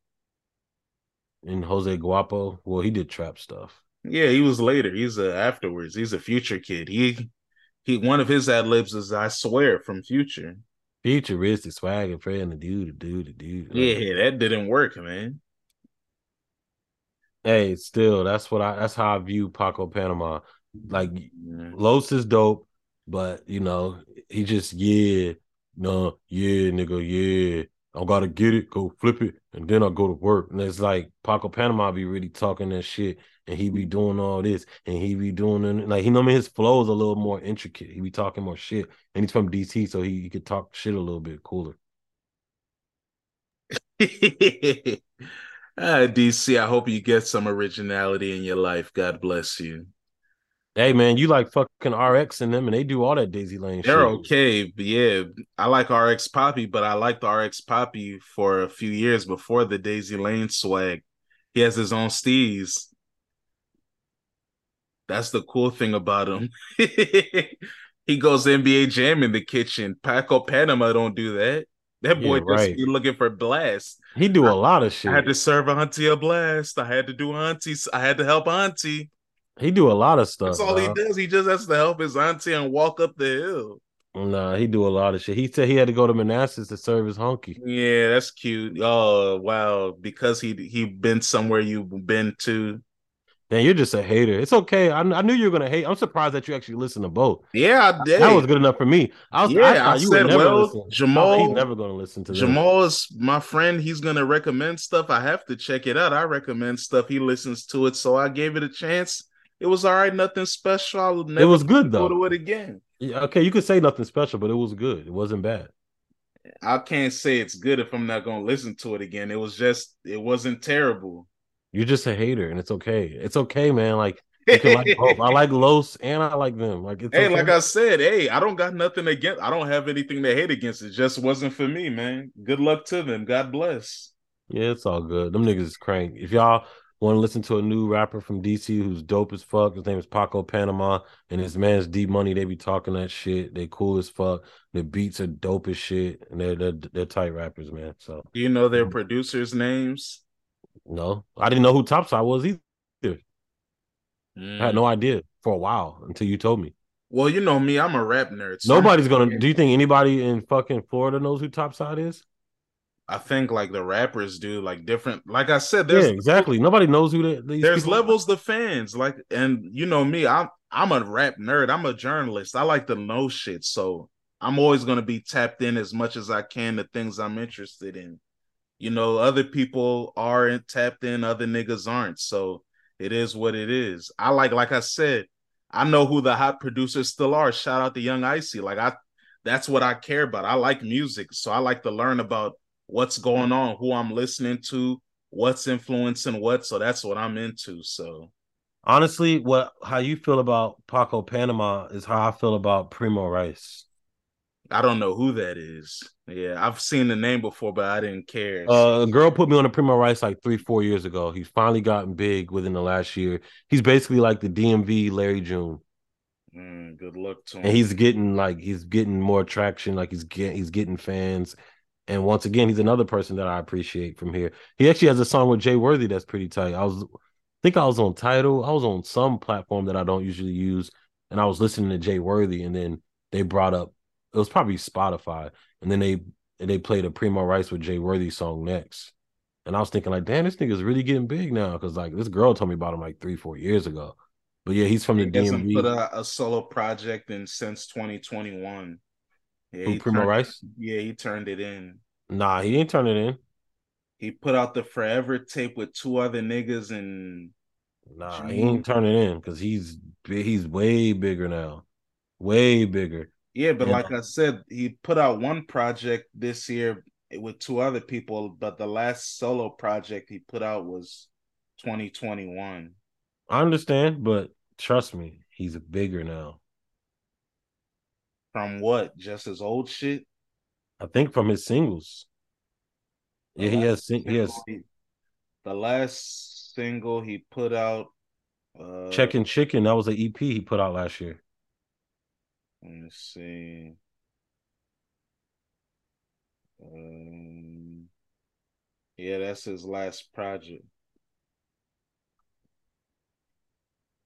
And Jose Guapo, well, he did trap stuff. Yeah, he was later. He's a afterwards. He's a future kid. He he one of his ad libs is I swear from Future. Futuristic swag and praying the dude, the dude, the dude. Yeah, that didn't work, man. Hey, still, that's what I that's how I view Paco Panama. Like mm-hmm. Los is dope, but you know, he just yeah, no, yeah, nigga, yeah. I gotta get it, go flip it, and then I go to work. And it's like Paco Panama be really talking that shit, and he be doing all this, and he be doing it. like he know me his flow is a little more intricate. He be talking more shit, and he's from DC, so he, he could talk shit a little bit cooler. <laughs> uh, DC, I hope you get some originality in your life. God bless you. Hey man, you like fucking RX and them, and they do all that Daisy Lane. Shit. They're shit. okay, but yeah. I like Rx Papi, but I liked the Rx Papi for a few years before the Daisy Lane swag. He has his own steez. That's the cool thing about him. Mm-hmm. <laughs> he goes NBA Jam in the kitchen. Paco Panama don't do that. That boy yeah, right. just looking for blast. He do a lot of shit. I had to serve Auntie a blast. I had to do aunties. I had to help Auntie. He do a lot of stuff. That's all bro. he does. He just has to help his auntie and walk up the hill. Nah, he do a lot of shit. He said he had to go to Manassas to serve his hunky. Yeah, that's cute. Oh wow, because he he been somewhere you've been to. Man, you're just a hater. It's okay. I, I knew you were gonna hate. I'm surprised that you actually listened to both. Yeah, I did. That was good enough for me. I was, yeah, I, I said, well, listen. Jamal, he's never gonna listen to. Jamal is my friend. He's gonna recommend stuff. I have to check it out. I recommend stuff. He listens to it, so I gave it a chance it was all right, nothing special. I would never it was good though. Go to it again. Yeah, okay, you could say nothing special, but it was good. It wasn't bad. I can't say it's good if I'm not gonna listen to it again. It was just it wasn't terrible. You're just a hater, and it's okay. It's okay, man. Like you can like both. I like <laughs> Los and I like them. Like it's hey, okay. like I said, hey, I don't got nothing against. I don't have anything to hate against. It just wasn't for me, man. Good luck to them. God bless. Yeah, it's all good. Them niggas is crank. If y'all want to listen to a new rapper from DC who's dope as fuck. His name is Paco Panama, and his man's D Money. They be talking that shit. They cool as fuck. The beats are dope as shit, and they're they're, they're tight rappers, man. So you know their producers' names? No, I didn't know who Topside was either. Mm. I had no mm. idea for a while until you told me. Well, you know me, I'm a rap nerd. So Nobody's gonna. Do you think anybody in fucking Florida knows who Topside is? I think like the rappers do like different. Like I said, there's yeah, exactly. Nobody knows who they, there's levels the fans like, and you know me, I'm I'm a rap nerd. I'm a journalist. I like to know shit, so I'm always gonna be tapped in as much as I can to things I'm interested in. You know, other people aren't tapped in, other niggas aren't. So it is what it is. I like, like I said, I know who the hot producers still are. Shout out to Young Icy. Like I, that's what I care about. I like music, so I like to learn about what's going on, who I'm listening to, what's influencing what. So that's what I'm into. So honestly, what how you feel about Paco Panama is how I feel about Primo Rice. I don't know who that is. Yeah, I've seen the name before, but I didn't care. Uh, a girl put me on a Primo Rice like three, four years ago. He's finally gotten big within the last year. He's basically like the DMV Larry June. Mm, good luck to him. And he's getting like he's getting more traction. Like he's getting he's getting fans. And once again, he's another person that I appreciate from here. He actually has a song with Jay Worthy that's pretty tight. I was I think I was on Tidal. I was on some platform that I don't usually use, and I was listening to Jay Worthy, and then they brought up it was probably Spotify, and then they and they played a Primo Rice with Jay Worthy song next. And I was thinking like, damn, this nigga's really getting big now. Cause like this girl told me about him like three, four years ago. But yeah, he's from He the DMV. put out a solo project in since 2021. Yeah, Who, he Primo turned- Rice? yeah, he turned it in. Nah, he ain't turning in. He put out the Forever tape with two other niggas and Nah, he ain't turning in because he's he's way bigger now, way bigger. Yeah, but Yeah. like I said, he put out one project this year with two other people, but the last solo project he put out was 2021. I understand, but trust me, he's bigger now. From what? Just his old shit? I think from his singles. Yeah, he has. sing- He has Single The last single he put out. Uh, Chicken Chicken. That was an EP he put out last year. Let me see. Um, yeah, that's his last project.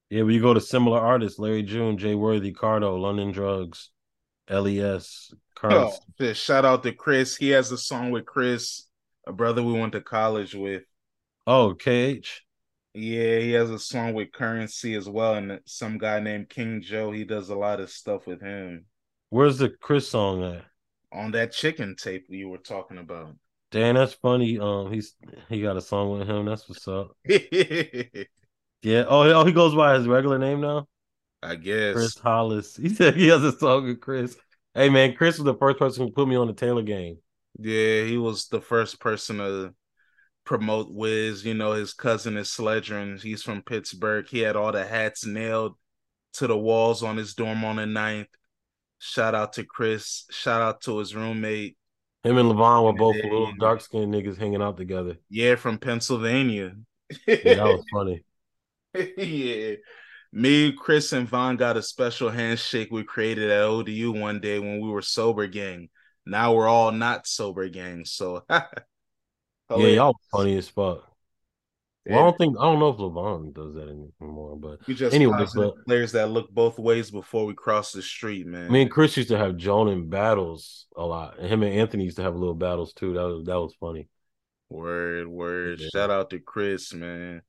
Yeah, we go to similar artists: Larry June, Jay Worthy, Cardo, London Drugs, Les. Oh, shout out to Chris. He has a song with Chris, a brother we went to college with. Oh, KH. Yeah, he has a song with Currency as well, and some guy named King Joe. He does a lot of stuff with him Where's the Chris song at? on that chicken tape you were talking about. Dan, that's funny. Um, he's he got a song with him. That's what's up. <laughs> Yeah. Oh, oh, he goes by his regular name now. I guess. Chris Hollis. <laughs> He said he has a song with Chris. Hey man, Chris was the first person who put me on the Taylor Gang. Yeah, he was the first person to promote Wiz. You know, his cousin is Sledgren. He's from Pittsburgh. He had all the hats nailed to the walls on his dorm on the ninth. Shout out to Chris. Shout out to his roommate. Him and Levon were both Yeah. little dark skinned niggas hanging out together. Yeah, from Pennsylvania. Yeah, that was <laughs> funny. yeah. Me, Chris, and Vaughn got a special handshake we created at ODU one day when we were sober gang. Now we're all not sober gang. So <laughs> Yeah, y'all funny as fuck. Well, I don't think I don't know if Levon does that anymore, but We just Anyway, but- players that look both ways before we cross the street, man. Me and Chris used to have Joan in battles a lot. And him and Anthony used to have little battles too. That was that was funny. word, word. Yeah. Shout out to Chris, man.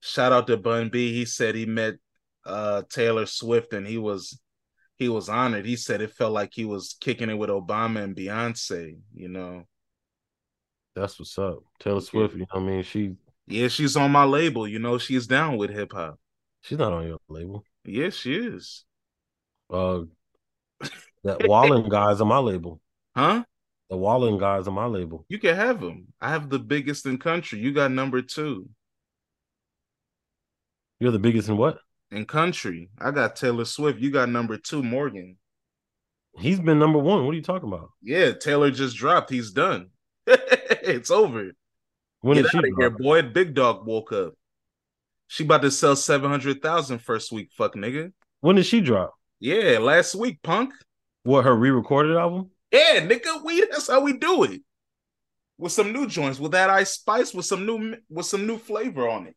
Shout out to Bun B. He said he met uh Taylor Swift and he was he was honored. He said it felt like he was kicking it with Obama and Beyonce, you know. That's what's up. Taylor Swift, you know what I mean? She Yeah, she's on my label, you know, she's down with hip hop. she's not on your label. Yes, she is. Uh <laughs> that Wallen guy's on my label. Huh? The Wallen guy's on my label. You can have him. I have the biggest in country. You got number two. You're the biggest in what? In country, I got Taylor Swift. You got number two, Morgan. He's been number one. What are you talking about? Yeah, Taylor just dropped. He's done. <laughs> it's over. When Get out of here, boy. Big dog woke up. She about to sell 700,000 first week, fuck nigga. When did she drop? Yeah, last week, punk. What her re-recorded album? Yeah, nigga, we that's how we do it. With some new joints, with that ice spice, with some new with some new flavor on it.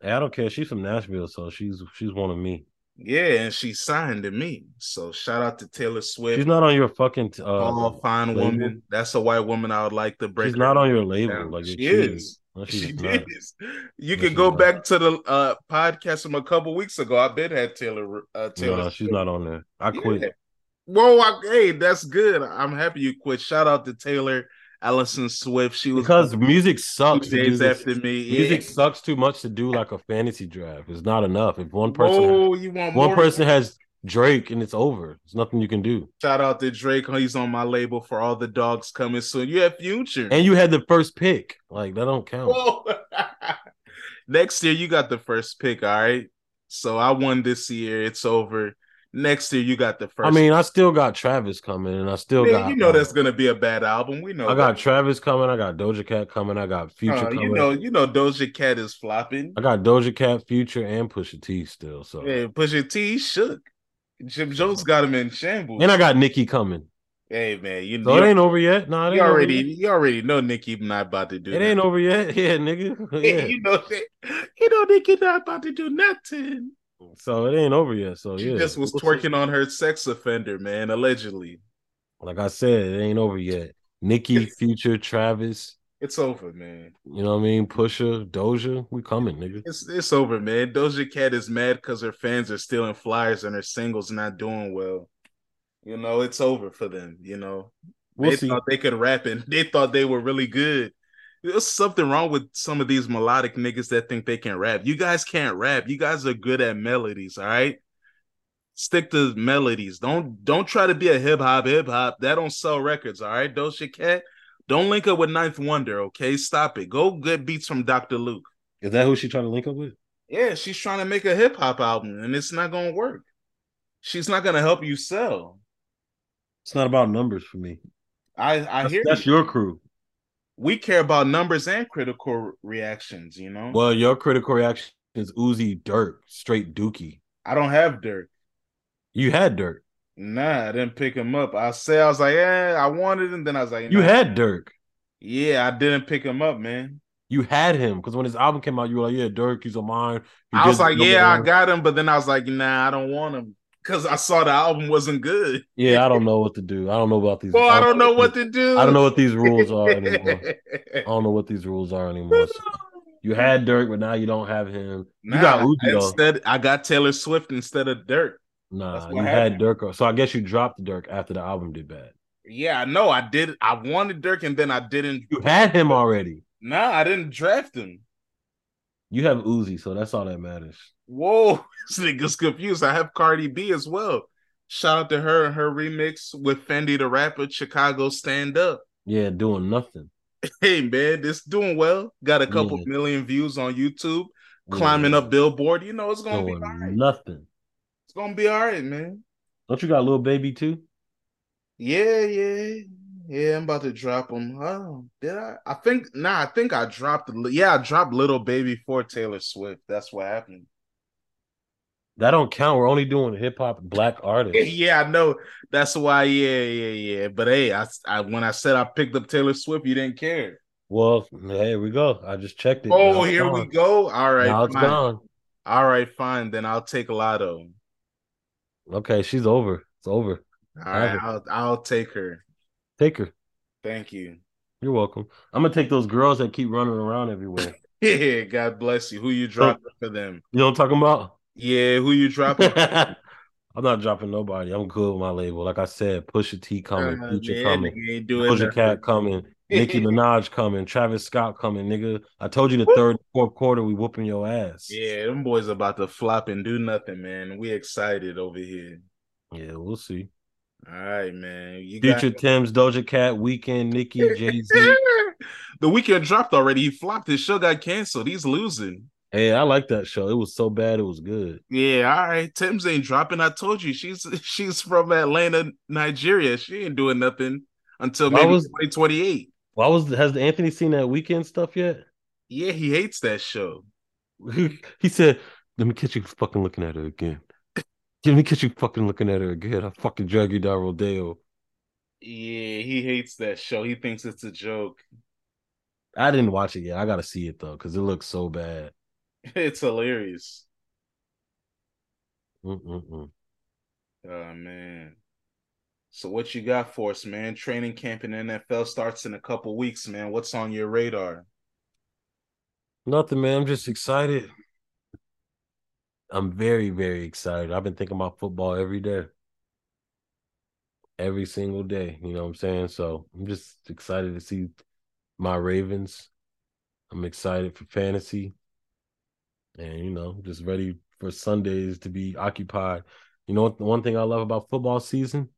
Hey, I don't care. She's from Nashville, so she's she's one of me. Yeah, and she signed to me. So shout out to Taylor Swift. She's not on your fucking uh Oh, fine label? woman. That's a white woman I would like to break. she's not on your down. label. Like she she is. No, She not. is. You No, can go not. back to the uh, podcast from a couple weeks ago. I bet had Taylor. Uh, Taylor. No, she's not on there. I quit. Yeah. Whoa, I, hey, that's good. I'm happy you quit. Shout out to Taylor Allison Swift. She was Because music sucks days after me. Music Yeah. sucks too much to do like a fantasy draft. It's not enough. If one person Whoa, you want one person has Drake and it's over. There's nothing you can do. Shout out to Drake. He's on my label for all the dogs coming soon. You have Future. And you had the first pick. Like that don't count. <laughs> Next year, you got the first pick. All right. So I won this year. It's over. Next year, you got the first. I mean, I still got Travis coming, and I still Man, got you know that's gonna be a bad album. We know. I got that. Travis coming. I got Doja Cat coming. I got Future Uh, coming. you know, you know, Doja Cat is flopping. I got Doja Cat, Future, and Pusha T still. So, Yeah, Pusha T shook. Jim Jones got him in shambles. and I got Nicki coming. hey man, you, So it ain't over yet. No, it you already you already know Nicki not about to do. It ain't over yet. <laughs> Yeah, nigga. <laughs> Yeah. you know that. You know Nicki not about to do nothing. So it ain't over yet. So She yeah, just was twerking on her sex offender, man, allegedly. Like I said, it ain't over yet. Nicki, Future, Travis, It's over, man. You know what I mean? Pusha, Doja, we coming, nigga. It's it's over, man. Doja Cat is mad because her fans are stealing flyers and her singles not doing well. You know, it's over for them. You know, We'll they see. thought they could rap and <laughs> they thought they were really good. There's something wrong with some of these melodic niggas that think they can rap. You guys can't rap. You guys are good at melodies, all right? Stick to melodies. Don't don't try to be a hip hop hip hop. That don't sell records, all right? Doja Cat. Don't link up with Ninth Wonder, okay? Stop it. Go get beats from Dr. Luke. Is that who she trying to link up with? Yeah, she's trying to make a hip hop album and it's not gonna work. She's not gonna help you sell. It's not about numbers for me. I I That's, hear that's you. your crew. We care about numbers and critical reactions, you know. Well, your critical reaction is Uzi Durk, straight Dookie. I don't have Durk. You had Durk. Nah, I didn't pick him up. I say I was like, yeah, I wanted him. Then I was like, You nah. had Durk. yeah, I didn't pick him up, man. You had him because when his album came out, you were like, "Yeah, Durk, he's a mine." He I was like, yeah, I got him, but then I was like, nah, I don't want him because I saw the album wasn't good. Yeah, I don't know what to do. I don't know about these. Well, I don't know what to do. I don't know what these rules are <laughs> anymore. I don't know what these rules are anymore. So you had Durk, but now you don't have him. You got Nah, Uzi instead. I got Taylor Swift instead of Durk. Nah, you what had. Durk. So I guess you dropped Durk after the album did bad. Yeah, I know. I did. I wanted Durk, and then I didn't. You had him already. Nah, I didn't draft him. You have Uzi, so that's all that matters. Whoa, <laughs> this nigga's confused. I have Cardi B as well. Shout out to her and her remix with FendiDa Rappa, Chicago Stand Up. Yeah, doing nothing. Hey man, this doing well. Got a couple Yeah. million views on YouTube, Yeah, climbing up Billboard. You know it's gonna be all right. nothing. It's gonna be all right, man. Don't you got a little baby too? Yeah, yeah, yeah. I'm about to drop them. Oh, did I? I think nah. I think I dropped. Yeah, I dropped Lil Baby for Taylor Swift. That's what happened. That don't count. We're only doing hip hop black artists. <laughs> Yeah, I know. That's why. Yeah, yeah, yeah. But hey, I, I when I said I picked up Taylor Swift, you didn't care. Well, here we go. I just checked it. Oh, here we go. All right, Now it's fine. gone. All right, fine. Then I'll take Latto. Okay, she's over. It's over. All right, I'll I'll take her. Take her. Thank you. You're welcome. I'm gonna take those girls that keep running around everywhere. <laughs> Yeah, God bless you. Who you dropping for them? You know what I'm talking about? Yeah, who you dropping? <laughs> I'm not dropping nobody. I'm good with my label. Like I said, Pusha T coming, Uh, Future man, coming, nigga ain't doing Doja nothing. Cat coming, Nicki <laughs> Minaj coming, Travis Scott coming, nigga. I told you the third, fourth quarter we whooping your ass. Yeah, them boys about to flop and do nothing, man. We excited over here. Yeah, we'll see. All right, man. You Future got Tems, Doja Cat, Weeknd, Nicki, <laughs> Jay Z. the Weeknd dropped already. He flopped. His show got canceled. He's losing. Hey, I like that show. It was so bad, it was good. Yeah, all right. Tems ain't dropping. I told you she's <laughs> she's from Atlanta, Nigeria. She ain't doing nothing until Why maybe was- 2028. Why was has Anthony seen that Weeknd stuff yet? Yeah, he hates that show. <laughs> he said, "Let me catch you fucking looking at her again. Let me catch you fucking looking at her again. I fucking drag you down Rodeo." Yeah, he hates that show. He thinks it's a joke. I didn't watch it yet. I gotta see it though because it looks so bad. <laughs> It's hilarious. Mm-mm-mm. Oh man. So what you got for us, man? Training camp in NFL starts in a couple weeks, man. What's on your radar? Nothing, man. I'm just excited. I'm very, very excited. I've been thinking about football every day. Every single day. You know what I'm saying? So I'm just excited to see my Ravens. I'm excited for fantasy. And you know, just ready for Sundays to be occupied. You know what the one thing I love about football season?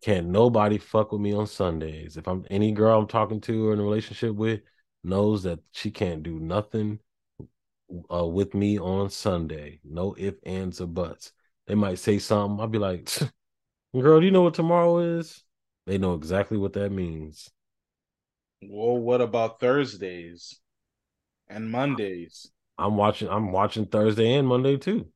Can't nobody fuck with me on Sundays. If I'm any girl I'm talking to or in a relationship with knows that she can't do nothing uh, with me on Sunday. No ifs, ands, or buts. They might say something. I'll be like, girl, do you know what tomorrow is? They know exactly what that means. Well, what about Thursdays and Mondays? I'm watching, I'm watching Thursday and Monday too.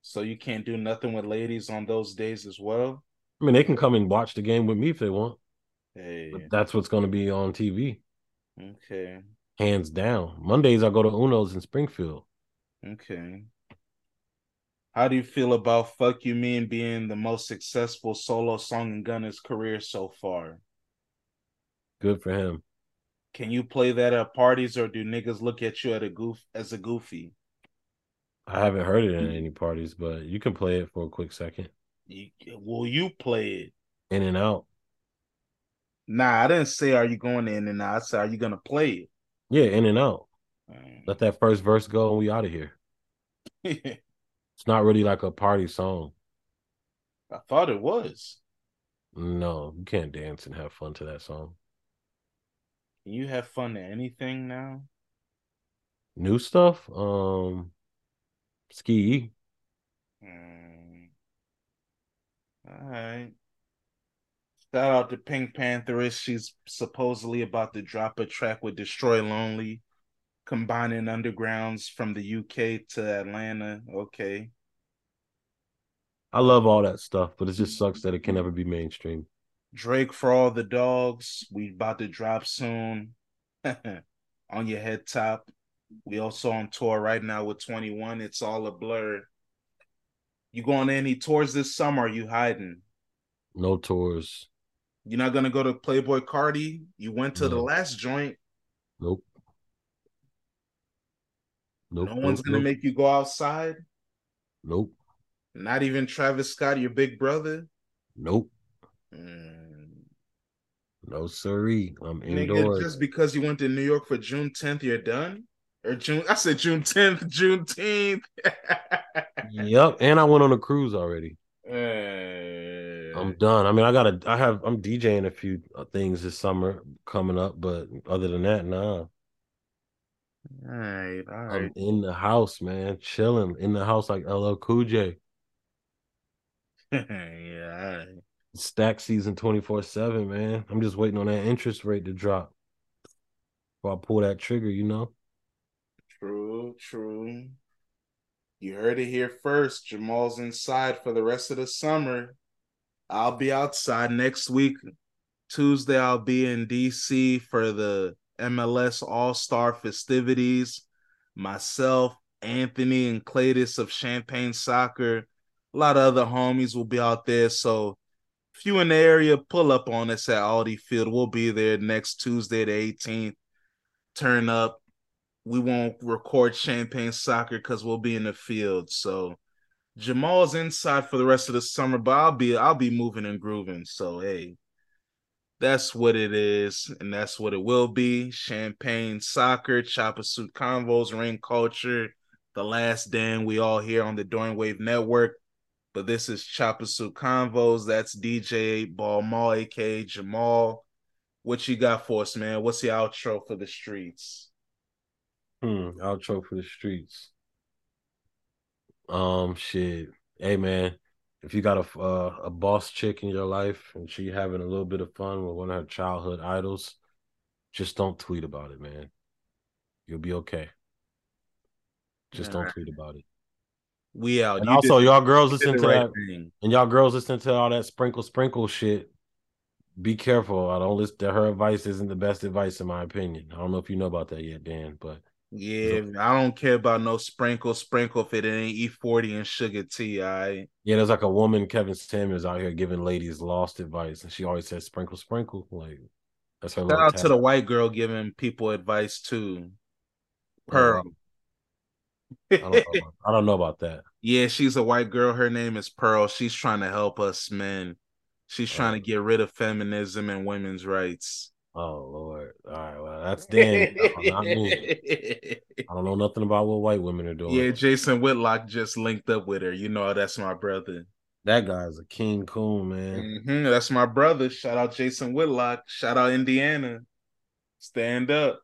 So you can't do nothing with ladies on those days as well? I mean, they can come and watch the game with me if they want. Hey, But that's what's going to be on TV, okay, hands down. Mondays I go to Uno's in Springfield. okay. How do you feel about Fuck You Mean being the most successful solo song in Gunna's career so far? Good for him. Can you play that at parties or do niggas look at you at a goof as a goofy? I haven't heard it in any parties, but you can play it for a quick second. You, will you play it? In and out. Nah, I didn't say are you going in and out. I said are you gonna play it? Yeah, in and out. Let that first verse go and we out of here. <laughs> it's not really like a party song. I thought it was. No, you can't dance and have fun to that song. Can you have fun to anything now? New stuff? Um ski. Mm. All right. Shout out to Pink Pantheress. She's supposedly about to drop a track with Destroy Lonely, combining undergrounds from the UK to Atlanta. Okay. I love all that stuff, but it just sucks that it can never be mainstream. Drake for all the dogs. We about to drop soon. <laughs> on your head top. We also on tour right now with 21. It's all a blur. You going to any tours this summer? Are you hiding? No tours. You're not gonna go to Playboi Carti? You went to the last joint. Nope. Nope. No one's gonna nope. make you go outside. Nope. Not even Travis Scott, your big brother. Nope. Mm. No, sorry. I'm indoors. Just because you went to New York for June 10th, you're done. Or June? I said June 10th, Juneteenth. <laughs> yep, and I went on a cruise already. I'm done. I mean, I gotta. I have. I'm DJing a few uh, things this summer coming up, but other than that, nah. All right, all right. I'm in the house, man, chilling in the house like LL Cool J. <laughs> yeah. Stack season 24 7, man. I'm just waiting on that interest rate to drop before I pull that trigger, you know? True, true. You heard it here first. Jamal's inside for the rest of the summer. I'll be outside next week. Tuesday, I'll be in DC for the MLS All Star festivities. Myself, Anthony, and Cletus of Champagne Soccer. A lot of other homies will be out there. So if you in the area, pull up on us at Audi Field. We'll be there next Tuesday, the 18th. Turn up. We won't record Champagne Soccer because we'll be in the field. So Jamal's inside for the rest of the summer, but I'll be I'll be moving and grooving. So hey, that's what it is, and that's what it will be. Champagne soccer, Choppa Suit Convos, ring culture, the last Dan we all here on the Dorian Wave Network. But this is Choppa Suit Convos. That's DJ Ball Mall, aka Jamal. What you got for us, man? What's the outro for the streets? Hmm, outro for the streets. Um, shit. Hey, man, if you got a uh, a boss chick in your life and she having a little bit of fun with one of her childhood idols, just don't tweet about it, man. You'll be okay. Just don't tweet about it. We out. And you also, y'all girls listen to right that, thing. and y'all girls listen to all that sprinkle sprinkle shit. Be careful. I don't listen. To, her advice isn't the best advice in my opinion. I don't know if you know about that yet, Dan, but yeah, I don't care about no sprinkle, sprinkle if it ain't E40 and Suga-T. I yeah, there's like a woman, Kevin Samuels, out here giving ladies lost advice, and she always says sprinkle, sprinkle. Like that's her. Shout out to the white girl giving people advice too. Pearl. I, don't about, I don't know about that. <laughs> Yeah, she's a white girl. Her name is Pearl. She's trying to help us men. She's trying to get rid of feminism and women's rights. Oh Lord! All right, well that's Dan. I don't know <laughs> nothing about what white women are doing. Yeah, Jason Whitlock just linked up with her. You know, that's my brother. That guy's a king coon, man. Mm-hmm, that's my brother. Shout out Jason Whitlock. Shout out Indiana. Stand up.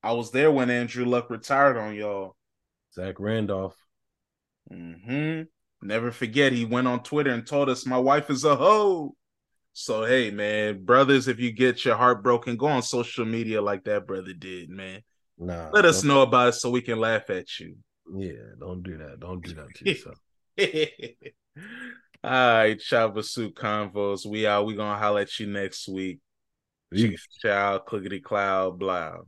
I was there when Andrew Luck retired on y'all. Zach Randolph. Mm-hmm. Never forget, he went on Twitter and told us my wife is a hoe. So hey, man, brothers, if you get your heart broken, go on social media like that brother did, man. Nah, let us know about it so we can laugh at you. Yeah, don't do that. Don't do that to <laughs> yourself. All right, Choppa Suit Convos. We out. We gonna holler at you next week. Chief Chow, Clickety Cloud, blah.